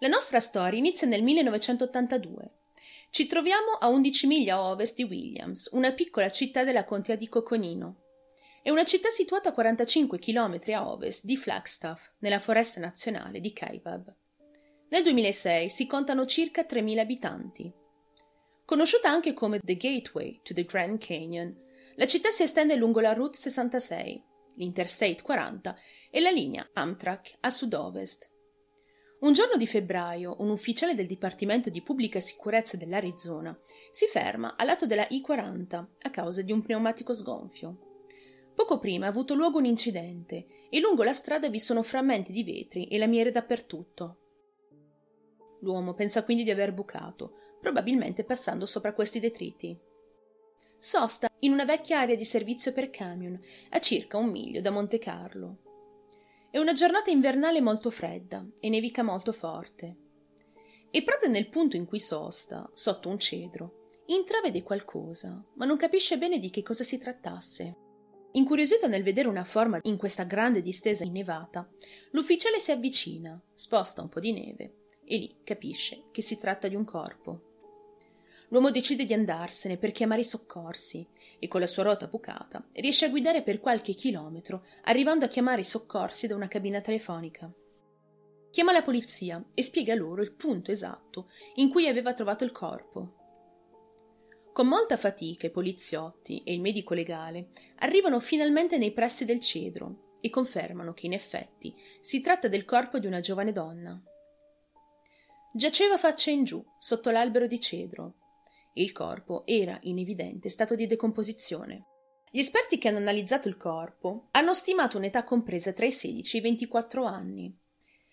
La nostra storia inizia nel 1982. Ci troviamo a 11 miglia a ovest di Williams, una piccola città della contea di Coconino. È una città situata a 45 km a ovest di Flagstaff, nella foresta nazionale di Kaibab. Nel 2006 si contano circa 3.000 abitanti. Conosciuta anche come The Gateway to the Grand Canyon, la città si estende lungo la Route 66, l'Interstate 40 e la linea Amtrak a sud-ovest. Un giorno di febbraio, un ufficiale del Dipartimento di Pubblica Sicurezza dell'Arizona si ferma al lato della I-40 a causa di un pneumatico sgonfio. Poco prima ha avuto luogo un incidente e lungo la strada vi sono frammenti di vetri e lamiere dappertutto. L'uomo pensa quindi di aver bucato, probabilmente passando sopra questi detriti. Sosta in una vecchia area di servizio per camion, a circa un miglio da Monte Carlo. È una giornata invernale molto fredda e nevica molto forte. E proprio nel punto in cui sosta, sotto un cedro, intravede qualcosa, ma non capisce bene di che cosa si trattasse. Incuriosito nel vedere una forma in questa grande distesa innevata, l'ufficiale si avvicina, sposta un po' di neve e lì capisce che si tratta di un corpo. L'uomo decide di andarsene per chiamare i soccorsi e con la sua ruota bucata riesce a guidare per qualche chilometro, arrivando a chiamare i soccorsi da una cabina telefonica. Chiama la polizia e spiega loro il punto esatto in cui aveva trovato il corpo. Con molta fatica i poliziotti e il medico legale arrivano finalmente nei pressi del cedro e confermano che in effetti si tratta del corpo di una giovane donna. Giaceva faccia in giù, sotto l'albero di cedro. Il corpo era in evidente stato di decomposizione. Gli esperti che hanno analizzato il corpo hanno stimato un'età compresa tra i 16 e i 24 anni.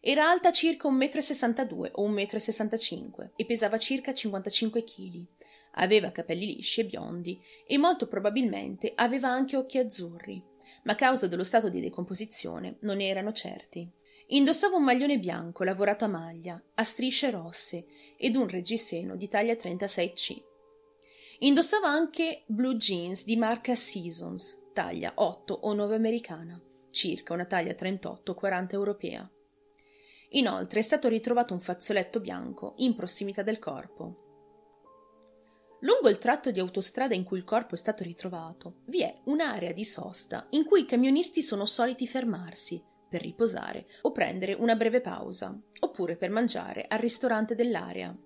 Era alta circa 1,62 m o 1,65 m e pesava circa 55 kg. Aveva capelli lisci e biondi e molto probabilmente aveva anche occhi azzurri, ma a causa dello stato di decomposizione non erano certi. Indossava un maglione bianco lavorato a maglia, a strisce rosse ed un reggiseno di taglia 36C. Indossava anche blue jeans di marca Seasons, taglia 8 o 9 americana, circa una taglia 38-40 europea. Inoltre è stato ritrovato un fazzoletto bianco in prossimità del corpo. Lungo il tratto di autostrada in cui il corpo è stato ritrovato vi è un'area di sosta in cui i camionisti sono soliti fermarsi per riposare o prendere una breve pausa, oppure per mangiare al ristorante dell'area.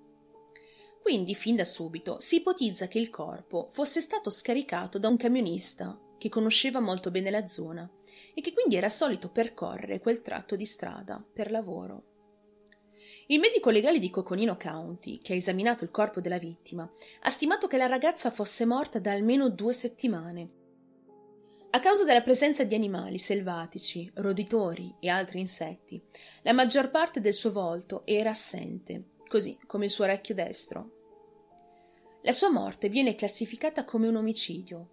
Quindi, fin da subito, si ipotizza che il corpo fosse stato scaricato da un camionista che conosceva molto bene la zona e che quindi era solito percorrere quel tratto di strada per lavoro. Il medico legale di Coconino County, che ha esaminato il corpo della vittima, ha stimato che la ragazza fosse morta da almeno due settimane a causa della presenza di animali selvatici, roditori e altri insetti, la maggior parte del suo volto era assente, così come il suo orecchio destro. La sua morte viene classificata come un omicidio.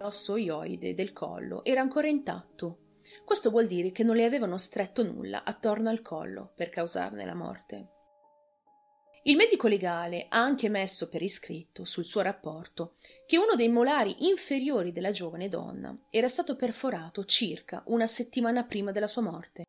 L'osso ioide del collo era ancora intatto. Questo vuol dire che non le avevano stretto nulla attorno al collo per causarne la morte. Il medico legale ha anche messo per iscritto sul suo rapporto che uno dei molari inferiori della giovane donna era stato perforato circa una settimana prima della sua morte.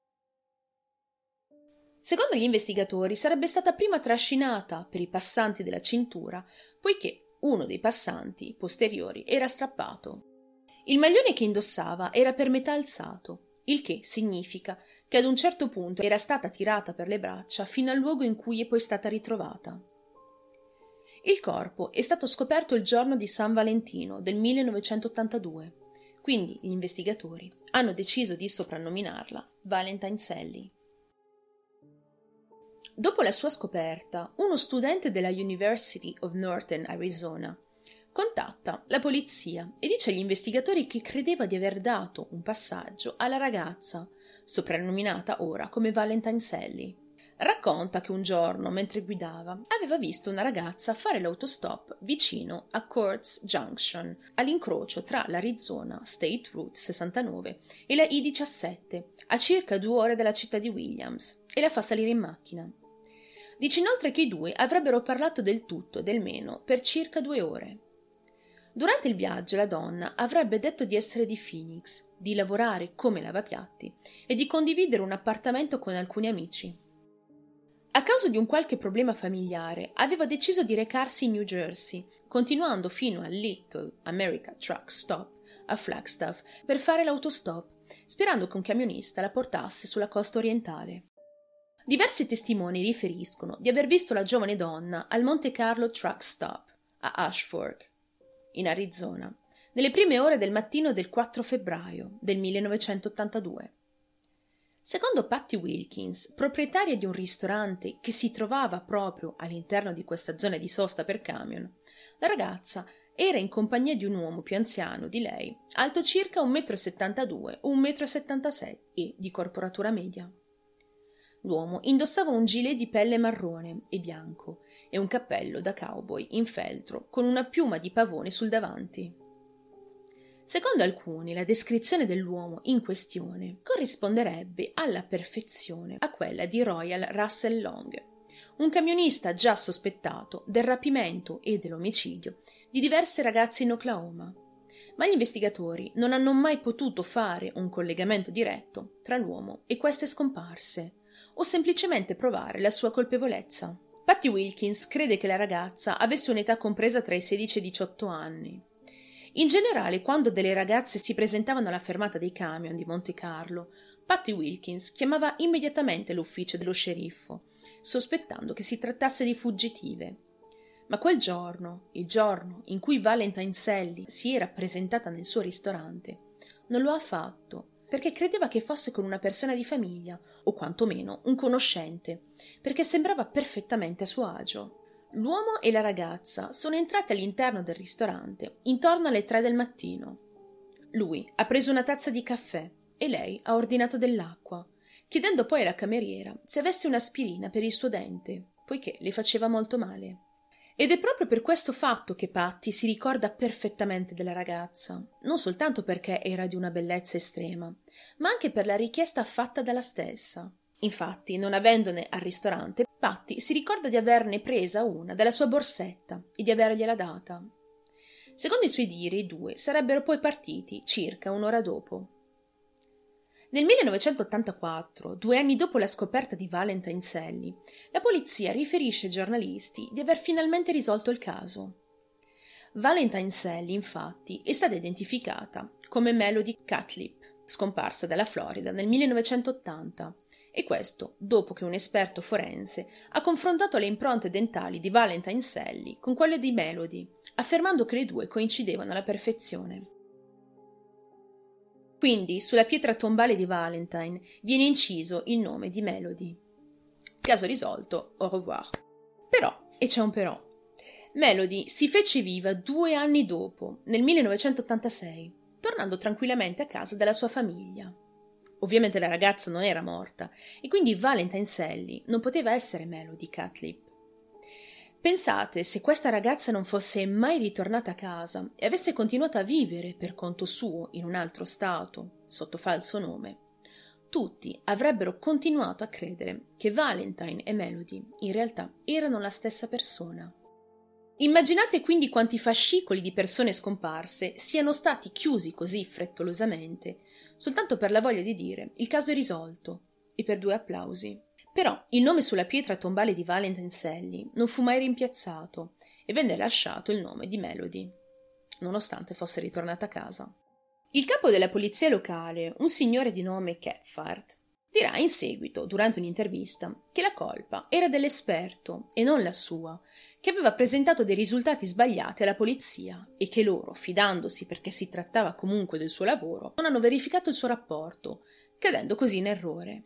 Secondo gli investigatori sarebbe stata prima trascinata per i passanti della cintura, poiché uno dei passanti posteriori era strappato. Il maglione che indossava era per metà alzato, il che significa che ad un certo punto era stata tirata per le braccia fino al luogo in cui è poi stata ritrovata. Il corpo è stato scoperto il giorno di San Valentino del 1982, quindi gli investigatori hanno deciso di soprannominarla Valentine Sally. Dopo la sua scoperta, uno studente della University of Northern Arizona contatta la polizia e dice agli investigatori che credeva di aver dato un passaggio alla ragazza soprannominata ora come Valentine Sally. Racconta che un giorno, mentre guidava, aveva visto una ragazza fare l'autostop vicino a Courts Junction, all'incrocio tra l'Arizona State Route 69 e la I-17, a circa due ore dalla città di Williams, e la fa salire in macchina. Dice inoltre che i due avrebbero parlato del tutto del meno per circa due ore. Durante il viaggio la donna avrebbe detto di essere di Phoenix, di lavorare come lavapiatti e di condividere un appartamento con alcuni amici. A causa di un qualche problema familiare, aveva deciso di recarsi in New Jersey, continuando fino al Little America Truck Stop a Flagstaff per fare l'autostop, sperando che un camionista la portasse sulla costa orientale. Diversi testimoni riferiscono di aver visto la giovane donna al Monte Carlo Truck Stop a Ashfork, in Arizona, nelle prime ore del mattino del 4 febbraio del 1982. Secondo Patty Wilkins, proprietaria di un ristorante che si trovava proprio all'interno di questa zona di sosta per camion, la ragazza era in compagnia di un uomo più anziano di lei, alto circa 1,72 m o 1,76 m e di corporatura media. L'uomo indossava un gilet di pelle marrone e bianco e un cappello da cowboy in feltro con una piuma di pavone sul davanti. Secondo alcuni, la descrizione dell'uomo in questione corrisponderebbe alla perfezione a quella di Royal Russell Long, un camionista già sospettato del rapimento e dell'omicidio di diverse ragazze in Oklahoma. Ma gli investigatori non hanno mai potuto fare un collegamento diretto tra l'uomo e queste scomparse, o semplicemente provare la sua colpevolezza. Patty Wilkins crede che la ragazza avesse un'età compresa tra i 16 e i 18 anni. In generale, quando delle ragazze si presentavano alla fermata dei camion di Monte Carlo, Patty Wilkins chiamava immediatamente l'ufficio dello sceriffo, sospettando che si trattasse di fuggitive. Ma quel giorno, il giorno in cui Valentine Sally si era presentata nel suo ristorante, non lo ha fatto perché credeva che fosse con una persona di famiglia, o quantomeno un conoscente, perché sembrava perfettamente a suo agio. L'uomo e la ragazza sono entrati all'interno del ristorante intorno alle tre del mattino. Lui ha preso una tazza di caffè e lei ha ordinato dell'acqua, chiedendo poi alla cameriera se avesse un'aspirina per il suo dente, poiché le faceva molto male. Ed è proprio per questo fatto che Patti si ricorda perfettamente della ragazza, non soltanto perché era di una bellezza estrema, ma anche per la richiesta fatta dalla stessa. Infatti, non avendone al ristorante, Patti si ricorda di averne presa una dalla sua borsetta e di avergliela data. Secondo i suoi diri, i due sarebbero poi partiti circa un'ora dopo. Nel 1984, due anni dopo la scoperta di Valentine Sally, la polizia riferisce ai giornalisti di aver finalmente risolto il caso. Valentine Sally, infatti, è stata identificata come Melody Catlip, scomparsa dalla Florida nel 1980, e questo dopo che un esperto forense ha confrontato le impronte dentali di Valentine Sally con quelle di Melody, affermando che le due coincidevano alla perfezione. Quindi sulla pietra tombale di Valentine viene inciso il nome di Melody. Caso risolto, au revoir. Però, e c'è un però, Melody si fece viva due anni dopo, nel 1986, tornando tranquillamente a casa della sua famiglia. Ovviamente la ragazza non era morta e quindi Valentine Sally non poteva essere Melody Catlip. Pensate se questa ragazza non fosse mai ritornata a casa e avesse continuato a vivere per conto suo in un altro stato, sotto falso nome. Tutti avrebbero continuato a credere che Valentine e Melody in realtà erano la stessa persona. Immaginate quindi quanti fascicoli di persone scomparse siano stati chiusi così frettolosamente, soltanto per la voglia di dire il caso è risolto e per due applausi. Però il nome sulla pietra tombale di Valentine Sally non fu mai rimpiazzato e venne lasciato il nome di Melody, nonostante fosse ritornata a casa. Il capo della polizia locale, un signore di nome Cathcart, dirà in seguito, durante un'intervista, che la colpa era dell'esperto e non la sua, che aveva presentato dei risultati sbagliati alla polizia e che loro, fidandosi perché si trattava comunque del suo lavoro, non hanno verificato il suo rapporto, cadendo così in errore.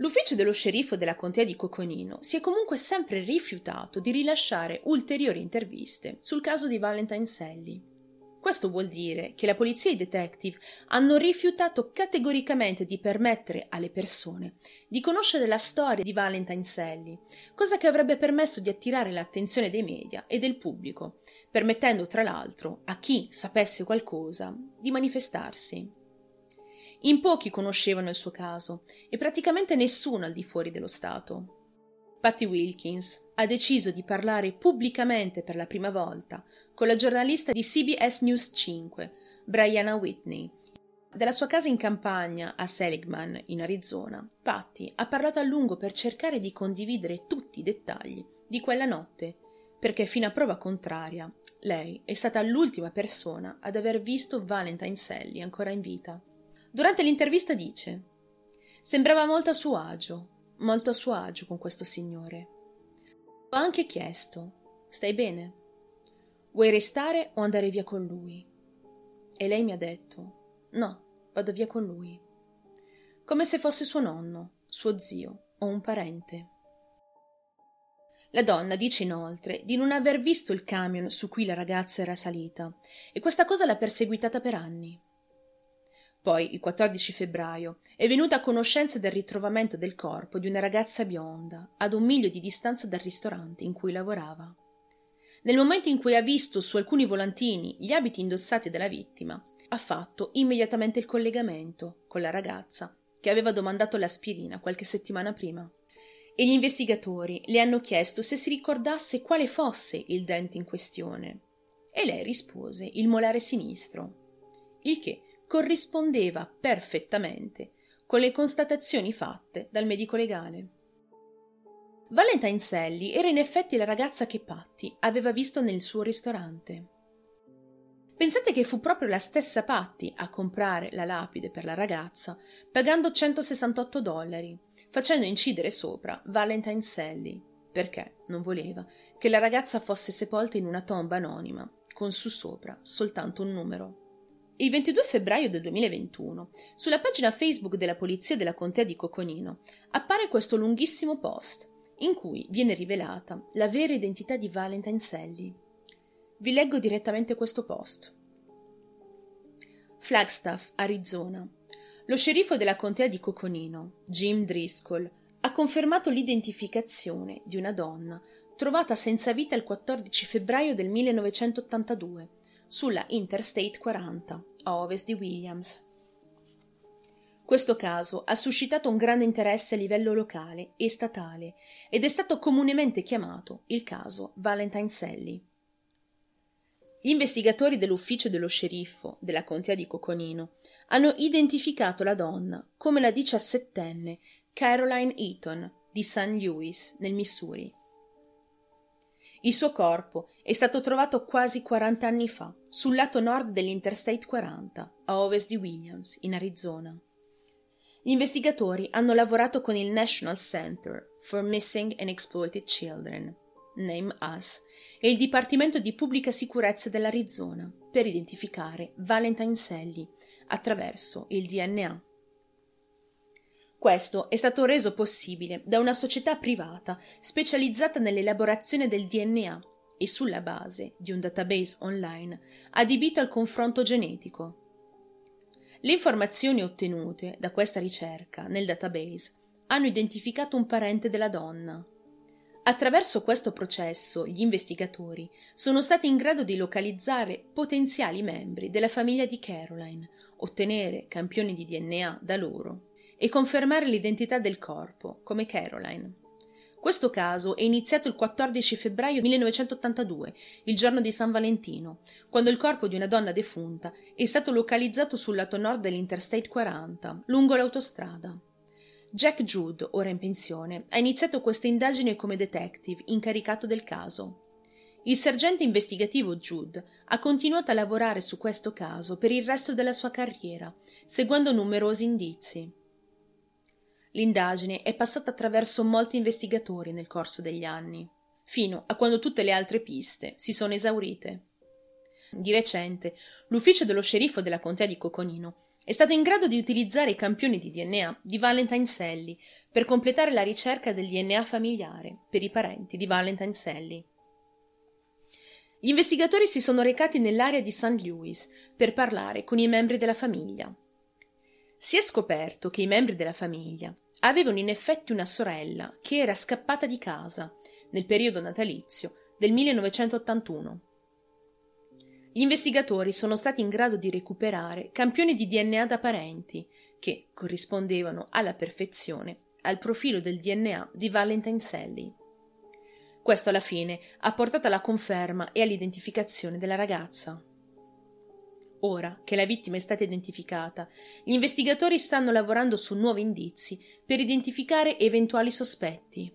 L'ufficio dello sceriffo della contea di Coconino si è comunque sempre rifiutato di rilasciare ulteriori interviste sul caso di Valentine Sally. Questo vuol dire che la polizia e i detective hanno rifiutato categoricamente di permettere alle persone di conoscere la storia di Valentine Sally, cosa che avrebbe permesso di attirare l'attenzione dei media e del pubblico, permettendo tra l'altro a chi sapesse qualcosa di manifestarsi. In pochi conoscevano il suo caso e praticamente nessuno al di fuori dello Stato. Patty Wilkins ha deciso di parlare pubblicamente per la prima volta con la giornalista di CBS News 5, Brianna Whitney, Dalla sua casa in campagna a Seligman, in Arizona, Patty ha parlato a lungo per cercare di condividere tutti i dettagli di quella notte, perché fino a prova contraria lei è stata l'ultima persona ad aver visto Valentine Sally ancora in vita. Durante l'intervista dice: Sembrava molto a suo agio, molto a suo agio con questo signore. Ho anche chiesto: Stai bene? Vuoi restare o andare via con lui? E lei mi ha detto: No, vado via con lui. Come se fosse suo nonno, suo zio o un parente. La donna dice inoltre di non aver visto il camion su cui la ragazza era salita e questa cosa l'ha perseguitata per anni. Poi, il 14 febbraio, è venuta a conoscenza del ritrovamento del corpo di una ragazza bionda ad un miglio di distanza dal ristorante in cui lavorava. Nel momento in cui ha visto su alcuni volantini gli abiti indossati dalla vittima, ha fatto immediatamente il collegamento con la ragazza che aveva domandato l'aspirina qualche settimana prima. E gli investigatori le hanno chiesto se si ricordasse quale fosse il dente in questione. E lei rispose il molare sinistro, il che corrispondeva perfettamente con le constatazioni fatte dal medico legale. Valentine Sally era in effetti la ragazza che Patty aveva visto nel suo ristorante. Pensate che fu proprio la stessa Patty a comprare la lapide per la ragazza, pagando 168 dollari, facendo incidere sopra Valentine Sally, perché non voleva che la ragazza fosse sepolta in una tomba anonima, con su sopra soltanto un numero. Il 22 febbraio del 2021, sulla pagina Facebook della Polizia della Contea di Coconino, appare questo lunghissimo post in cui viene rivelata la vera identità di Valentine Sally. Vi leggo direttamente questo post. Flagstaff, Arizona. Lo sceriffo della contea di Coconino, Jim Driscoll, ha confermato l'identificazione di una donna trovata senza vita il 14 febbraio del 1982 sulla Interstate 40 a ovest di Williams. Questo caso ha suscitato un grande interesse a livello locale e statale ed è stato comunemente chiamato il caso Valentine Sally. Gli investigatori dell'ufficio dello sceriffo della contea di Coconino hanno identificato la donna come la diciassettenne Caroline Eaton di St. Louis, nel Missouri. Il suo corpo è stato trovato quasi 40 anni fa, sul lato nord dell'Interstate 40, a ovest di Williams, in Arizona. Gli investigatori hanno lavorato con il National Center for Missing and Exploited Children, Name Us, e il Dipartimento di Pubblica Sicurezza dell'Arizona per identificare Valentine Sally attraverso il DNA. Questo è stato reso possibile da una società privata specializzata nell'elaborazione del DNA e sulla base di un database online adibito al confronto genetico. Le informazioni ottenute da questa ricerca nel database hanno identificato un parente della donna. Attraverso questo processo gli investigatori sono stati in grado di localizzare potenziali membri della famiglia di Caroline, ottenere campioni di DNA da loro e confermare l'identità del corpo, come Caroline. Questo caso è iniziato il 14 febbraio 1982, il giorno di San Valentino, quando il corpo di una donna defunta è stato localizzato sul lato nord dell'Interstate 40, lungo l'autostrada. Jack Jude, ora in pensione, ha iniziato questa indagine come detective incaricato del caso. Il sergente investigativo Jude ha continuato a lavorare su questo caso per il resto della sua carriera, seguendo numerosi indizi. L'indagine è passata attraverso molti investigatori nel corso degli anni, fino a quando tutte le altre piste si sono esaurite. Di recente, l'ufficio dello sceriffo della contea di Coconino è stato in grado di utilizzare i campioni di DNA di Valentine Sally per completare la ricerca del DNA familiare per i parenti di Valentine Sally. Gli investigatori si sono recati nell'area di St. Louis per parlare con i membri della famiglia si è scoperto che i membri della famiglia avevano in effetti una sorella che era scappata di casa nel periodo natalizio del 1981. Gli investigatori sono stati in grado di recuperare campioni di DNA da parenti che corrispondevano alla perfezione al profilo del DNA di Valentine Sally. Questo alla fine ha portato alla conferma e all'identificazione della ragazza. Ora che la vittima è stata identificata, gli investigatori stanno lavorando su nuovi indizi per identificare eventuali sospetti.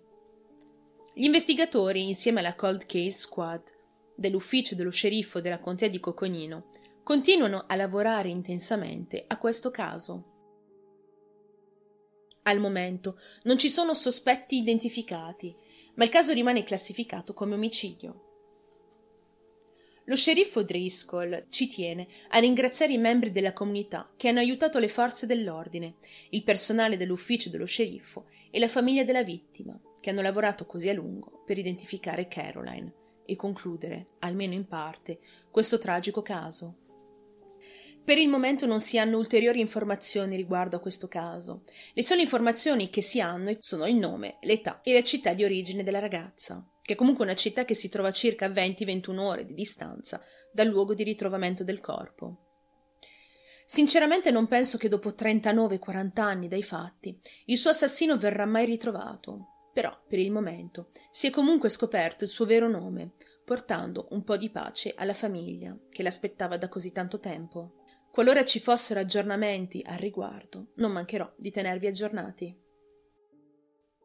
Gli investigatori, insieme alla Cold Case Squad dell'ufficio dello sceriffo della contea di Coconino, continuano a lavorare intensamente a questo caso. Al momento non ci sono sospetti identificati, ma il caso rimane classificato come omicidio. Lo sceriffo Driscoll ci tiene a ringraziare i membri della comunità che hanno aiutato le forze dell'ordine, il personale dell'ufficio dello sceriffo e la famiglia della vittima, che hanno lavorato così a lungo per identificare Caroline e concludere, almeno in parte, questo tragico caso. Per il momento non si hanno ulteriori informazioni riguardo a questo caso. Le sole informazioni che si hanno sono il nome, l'età e la città di origine della ragazza, che è comunque una città che si trova a circa 20-21 ore di distanza dal luogo di ritrovamento del corpo. Sinceramente non penso che dopo 39-40 anni dai fatti il suo assassino verrà mai ritrovato, però per il momento si è comunque scoperto il suo vero nome, portando un po' di pace alla famiglia che l'aspettava da così tanto tempo. Qualora ci fossero aggiornamenti al riguardo, non mancherò di tenervi aggiornati.